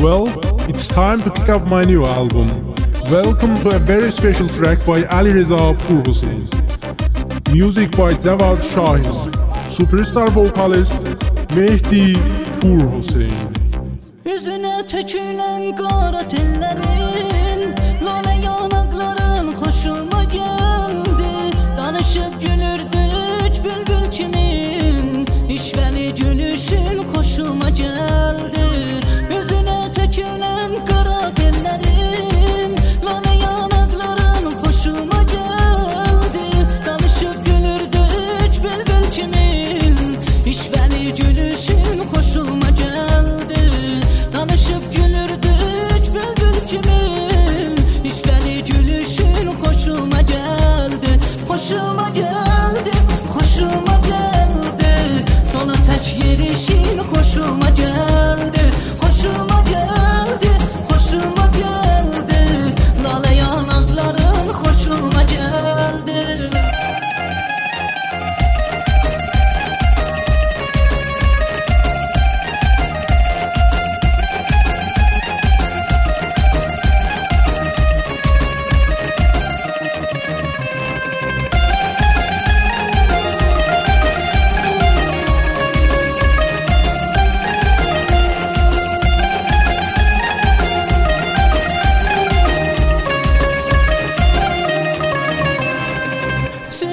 Well, it's time to kick off my new album. Welcome to a very special track by Ali Reza Pur Hussein. Music by Javad Shahin. Superstar vocalist Mehdi Pur. Yüzüne tökülen qara tellərin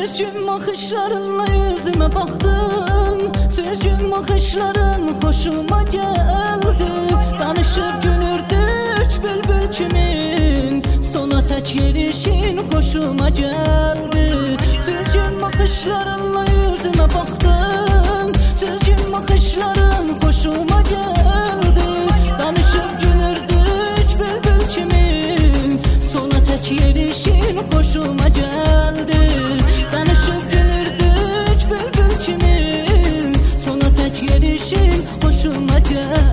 Sözcüm baxışlarınla yüzümə baxdın Sözcüm baxışların xoşuma gəldi Danışıb gülürdü üç bülbül kimin Sona tək yerişin xoşuma gəldi Sözcüm baxışlarınla yüzümə baxdın Sözcüm baxışların xoşuma gəldi Danışıb gülürdü üç bülbül kimin Sona tək yerişin xoşuma gəldi hoşuma gel